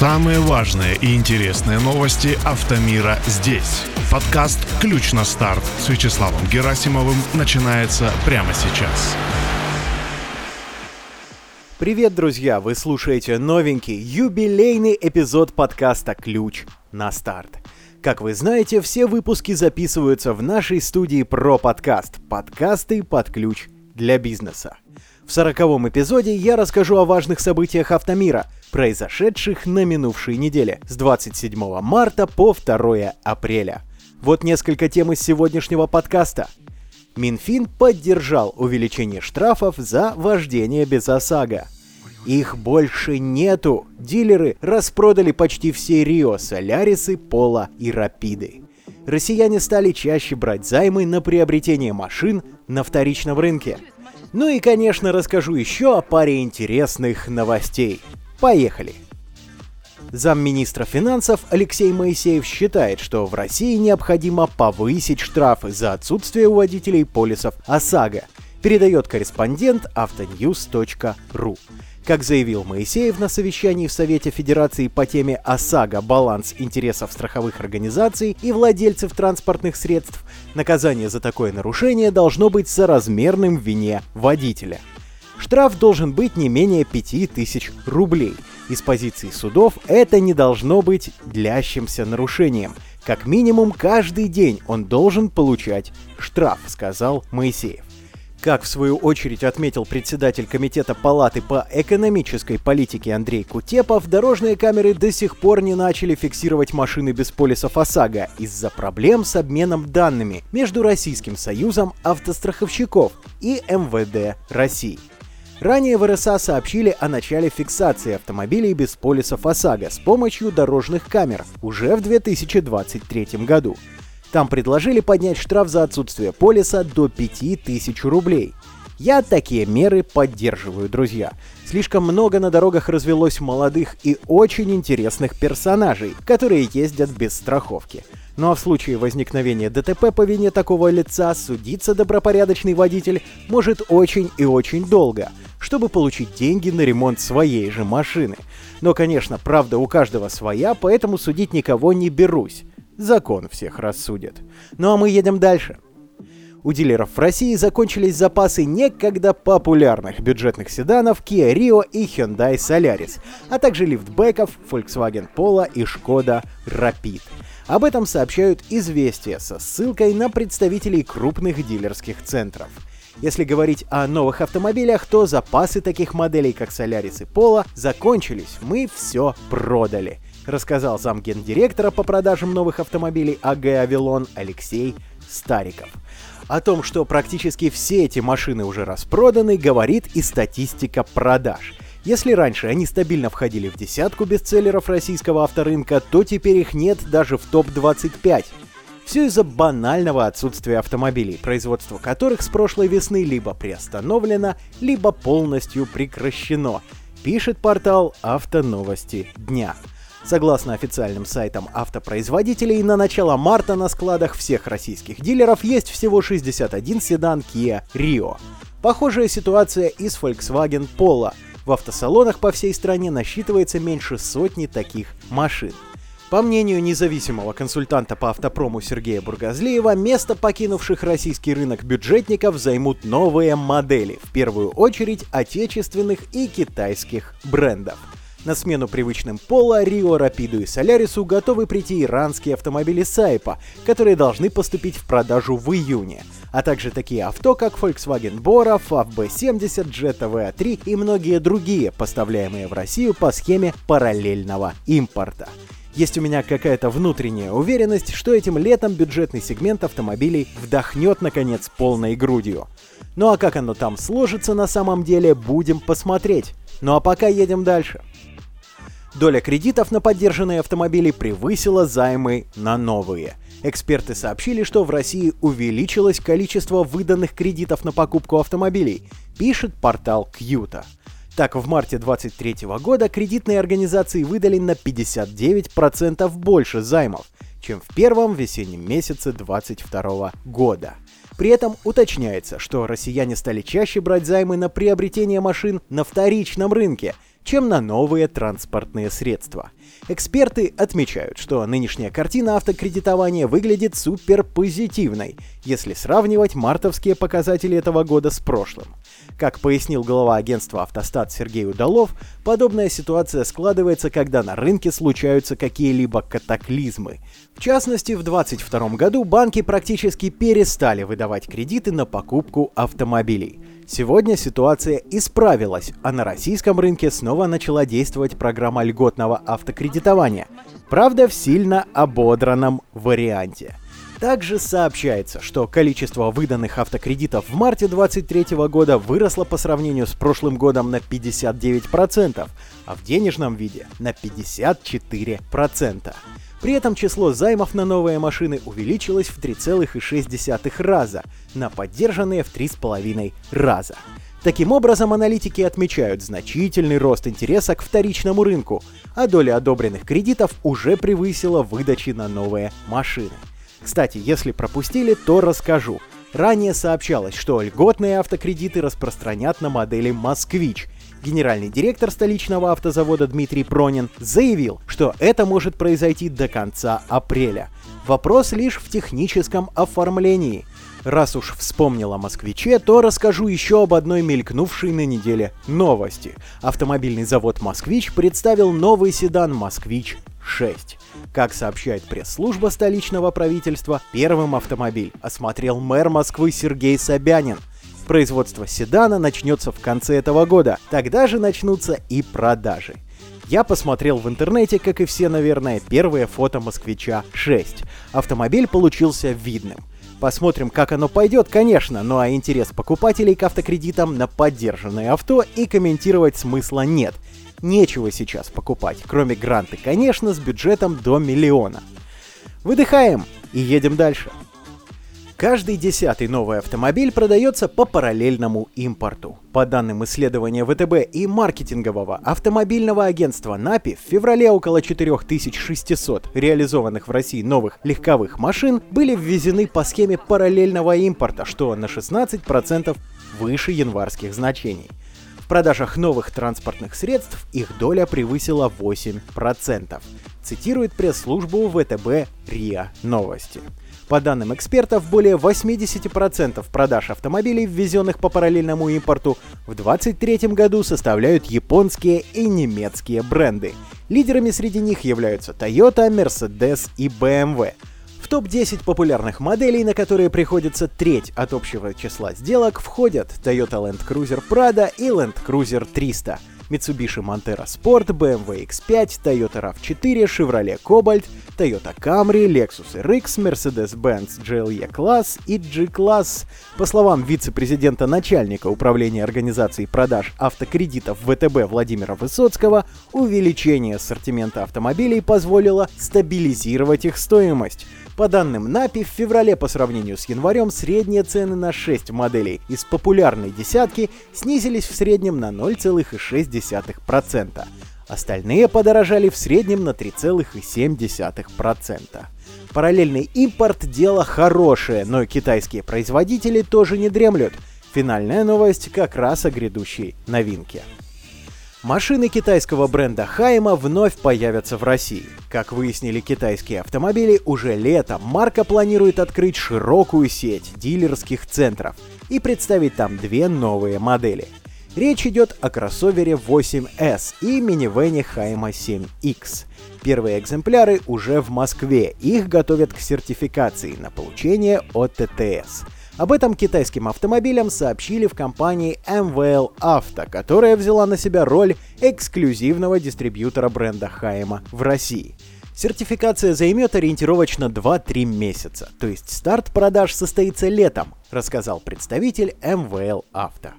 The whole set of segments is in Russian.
Самые важные и интересные новости автомира здесь. Подкаст «Ключ на старт» с Вячеславом Герасимовым начинается прямо сейчас. Привет, друзья! Вы слушаете новенький, юбилейный эпизод подкаста «Ключ на старт». Как вы знаете, все выпуски записываются в нашей студии про подкаст «Подкасты под ключ для бизнеса». В сороковом эпизоде я расскажу о важных событиях автомира, произошедших на минувшей неделе с 27 марта по 2 апреля. Вот несколько тем из сегодняшнего подкаста. Минфин поддержал увеличение штрафов за вождение без ОСАГО. Их больше нету. Дилеры распродали почти все Рио, Солярисы, Пола и Рапиды. Россияне стали чаще брать займы на приобретение машин на вторичном рынке – ну и, конечно, расскажу еще о паре интересных новостей. Поехали! Замминистра финансов Алексей Моисеев считает, что в России необходимо повысить штрафы за отсутствие у водителей полисов ОСАГО, передает корреспондент автоньюз.ру. Как заявил Моисеев на совещании в Совете Федерации по теме ОСАГО «Баланс интересов страховых организаций и владельцев транспортных средств», наказание за такое нарушение должно быть соразмерным вине водителя. Штраф должен быть не менее 5000 рублей. Из позиции судов это не должно быть длящимся нарушением. Как минимум каждый день он должен получать штраф, сказал Моисеев. Как в свою очередь отметил председатель Комитета Палаты по экономической политике Андрей Кутепов, дорожные камеры до сих пор не начали фиксировать машины без полисов ОСАГО из-за проблем с обменом данными между Российским Союзом автостраховщиков и МВД России. Ранее в РСА сообщили о начале фиксации автомобилей без полисов ОСАГО с помощью дорожных камер уже в 2023 году. Там предложили поднять штраф за отсутствие полиса до 5000 рублей. Я такие меры поддерживаю, друзья. Слишком много на дорогах развелось молодых и очень интересных персонажей, которые ездят без страховки. Ну а в случае возникновения ДТП по вине такого лица судиться добропорядочный водитель может очень и очень долго, чтобы получить деньги на ремонт своей же машины. Но, конечно, правда у каждого своя, поэтому судить никого не берусь закон всех рассудит. Ну а мы едем дальше. У дилеров в России закончились запасы некогда популярных бюджетных седанов Kia Rio и Hyundai Solaris, а также лифтбеков Volkswagen Polo и Skoda Rapid. Об этом сообщают «Известия» со ссылкой на представителей крупных дилерских центров. Если говорить о новых автомобилях, то запасы таких моделей, как Solaris и Polo, закончились, мы все продали – рассказал замгендиректора по продажам новых автомобилей АГ «Авилон» Алексей Стариков. О том, что практически все эти машины уже распроданы, говорит и статистика продаж. Если раньше они стабильно входили в десятку бестселлеров российского авторынка, то теперь их нет даже в топ-25. Все из-за банального отсутствия автомобилей, производство которых с прошлой весны либо приостановлено, либо полностью прекращено, пишет портал «Автоновости дня». Согласно официальным сайтам автопроизводителей, на начало марта на складах всех российских дилеров есть всего 61 седан Kia Rio. Похожая ситуация и с Volkswagen Polo. В автосалонах по всей стране насчитывается меньше сотни таких машин. По мнению независимого консультанта по автопрому Сергея Бургазлиева, место покинувших российский рынок бюджетников займут новые модели, в первую очередь отечественных и китайских брендов. На смену привычным Пола, Рио, Рапиду и Солярису готовы прийти иранские автомобили Сайпа, которые должны поступить в продажу в июне, а также такие авто, как Volkswagen Bora, FAV B70, Jetta VA3 и многие другие, поставляемые в Россию по схеме параллельного импорта. Есть у меня какая-то внутренняя уверенность, что этим летом бюджетный сегмент автомобилей вдохнет наконец полной грудью. Ну а как оно там сложится на самом деле, будем посмотреть. Ну а пока едем дальше. Доля кредитов на поддержанные автомобили превысила займы на новые. Эксперты сообщили, что в России увеличилось количество выданных кредитов на покупку автомобилей, пишет портал Кьюта. Так, в марте 2023 года кредитные организации выдали на 59% больше займов, чем в первом весеннем месяце 2022 года. При этом уточняется, что россияне стали чаще брать займы на приобретение машин на вторичном рынке – чем на новые транспортные средства. Эксперты отмечают, что нынешняя картина автокредитования выглядит супер позитивной, если сравнивать мартовские показатели этого года с прошлым. Как пояснил глава агентства «Автостат» Сергей Удалов, подобная ситуация складывается, когда на рынке случаются какие-либо катаклизмы. В частности, в 2022 году банки практически перестали выдавать кредиты на покупку автомобилей. Сегодня ситуация исправилась, а на российском рынке снова начала действовать программа льготного автокредитования. Правда, в сильно ободранном варианте. Также сообщается, что количество выданных автокредитов в марте 2023 года выросло по сравнению с прошлым годом на 59%, а в денежном виде на 54%. При этом число займов на новые машины увеличилось в 3,6 раза, на поддержанные в 3,5 раза. Таким образом, аналитики отмечают значительный рост интереса к вторичному рынку, а доля одобренных кредитов уже превысила выдачи на новые машины. Кстати, если пропустили, то расскажу. Ранее сообщалось, что льготные автокредиты распространят на модели «Москвич», Генеральный директор столичного автозавода Дмитрий Пронин заявил, что это может произойти до конца апреля. Вопрос лишь в техническом оформлении. Раз уж вспомнил о «Москвиче», то расскажу еще об одной мелькнувшей на неделе новости. Автомобильный завод «Москвич» представил новый седан «Москвич-6». Как сообщает пресс-служба столичного правительства, первым автомобиль осмотрел мэр Москвы Сергей Собянин. Производство седана начнется в конце этого года. Тогда же начнутся и продажи. Я посмотрел в интернете, как и все, наверное, первые фото «Москвича 6». Автомобиль получился видным. Посмотрим, как оно пойдет, конечно, ну а интерес покупателей к автокредитам на поддержанное авто и комментировать смысла нет. Нечего сейчас покупать, кроме гранты, конечно, с бюджетом до миллиона. Выдыхаем и едем дальше. Каждый десятый новый автомобиль продается по параллельному импорту. По данным исследования ВТБ и маркетингового автомобильного агентства НАПИ, в феврале около 4600 реализованных в России новых легковых машин были ввезены по схеме параллельного импорта, что на 16% выше январских значений. В продажах новых транспортных средств их доля превысила 8%, цитирует пресс-службу ВТБ РИА Новости. По данным экспертов, более 80% продаж автомобилей, ввезенных по параллельному импорту, в 2023 году составляют японские и немецкие бренды. Лидерами среди них являются Toyota, Mercedes и BMW. В топ-10 популярных моделей, на которые приходится треть от общего числа сделок, входят Toyota Land Cruiser Prado и Land Cruiser 300. Mitsubishi Montero Sport, BMW X5, Toyota RAV4, Chevrolet Cobalt, Toyota Camry, Lexus RX, Mercedes-Benz GLE Class и G-Class. По словам вице-президента начальника управления организацией продаж автокредитов ВТБ Владимира Высоцкого, увеличение ассортимента автомобилей позволило стабилизировать их стоимость. По данным НАПИ, в феврале по сравнению с январем средние цены на 6 моделей из популярной десятки снизились в среднем на 0,6%. Остальные подорожали в среднем на 3,7%. Параллельный импорт – дело хорошее, но китайские производители тоже не дремлют. Финальная новость как раз о грядущей новинке. Машины китайского бренда Хайма вновь появятся в России. Как выяснили китайские автомобили, уже летом марка планирует открыть широкую сеть дилерских центров и представить там две новые модели. Речь идет о кроссовере 8S и минивене Хайма 7X. Первые экземпляры уже в Москве, их готовят к сертификации на получение от ТТС. Об этом китайским автомобилям сообщили в компании MVL Auto, которая взяла на себя роль эксклюзивного дистрибьютора бренда Хайма в России. Сертификация займет ориентировочно 2-3 месяца, то есть старт продаж состоится летом, рассказал представитель MVL Auto.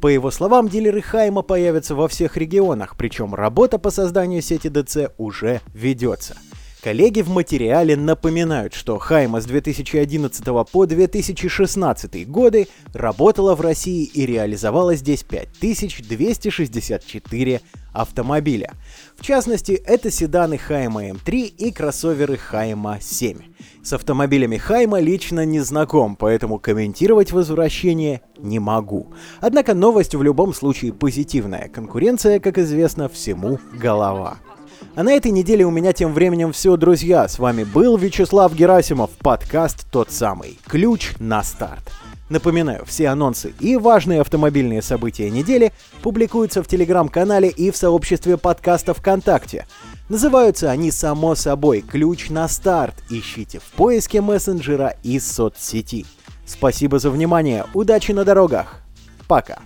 По его словам, дилеры Хайма появятся во всех регионах, причем работа по созданию сети ДЦ уже ведется. Коллеги в материале напоминают, что Хайма с 2011 по 2016 годы работала в России и реализовала здесь 5264 автомобиля. В частности, это седаны Хайма М3 и кроссоверы Хайма 7. С автомобилями Хайма лично не знаком, поэтому комментировать возвращение не могу. Однако новость в любом случае позитивная. Конкуренция, как известно, всему голова. А на этой неделе у меня тем временем все, друзья. С вами был Вячеслав Герасимов, подкаст тот самый. Ключ на старт. Напоминаю, все анонсы и важные автомобильные события недели публикуются в телеграм-канале и в сообществе подкаста ВКонтакте. Называются они, само собой, «Ключ на старт». Ищите в поиске мессенджера и соцсети. Спасибо за внимание, удачи на дорогах. Пока.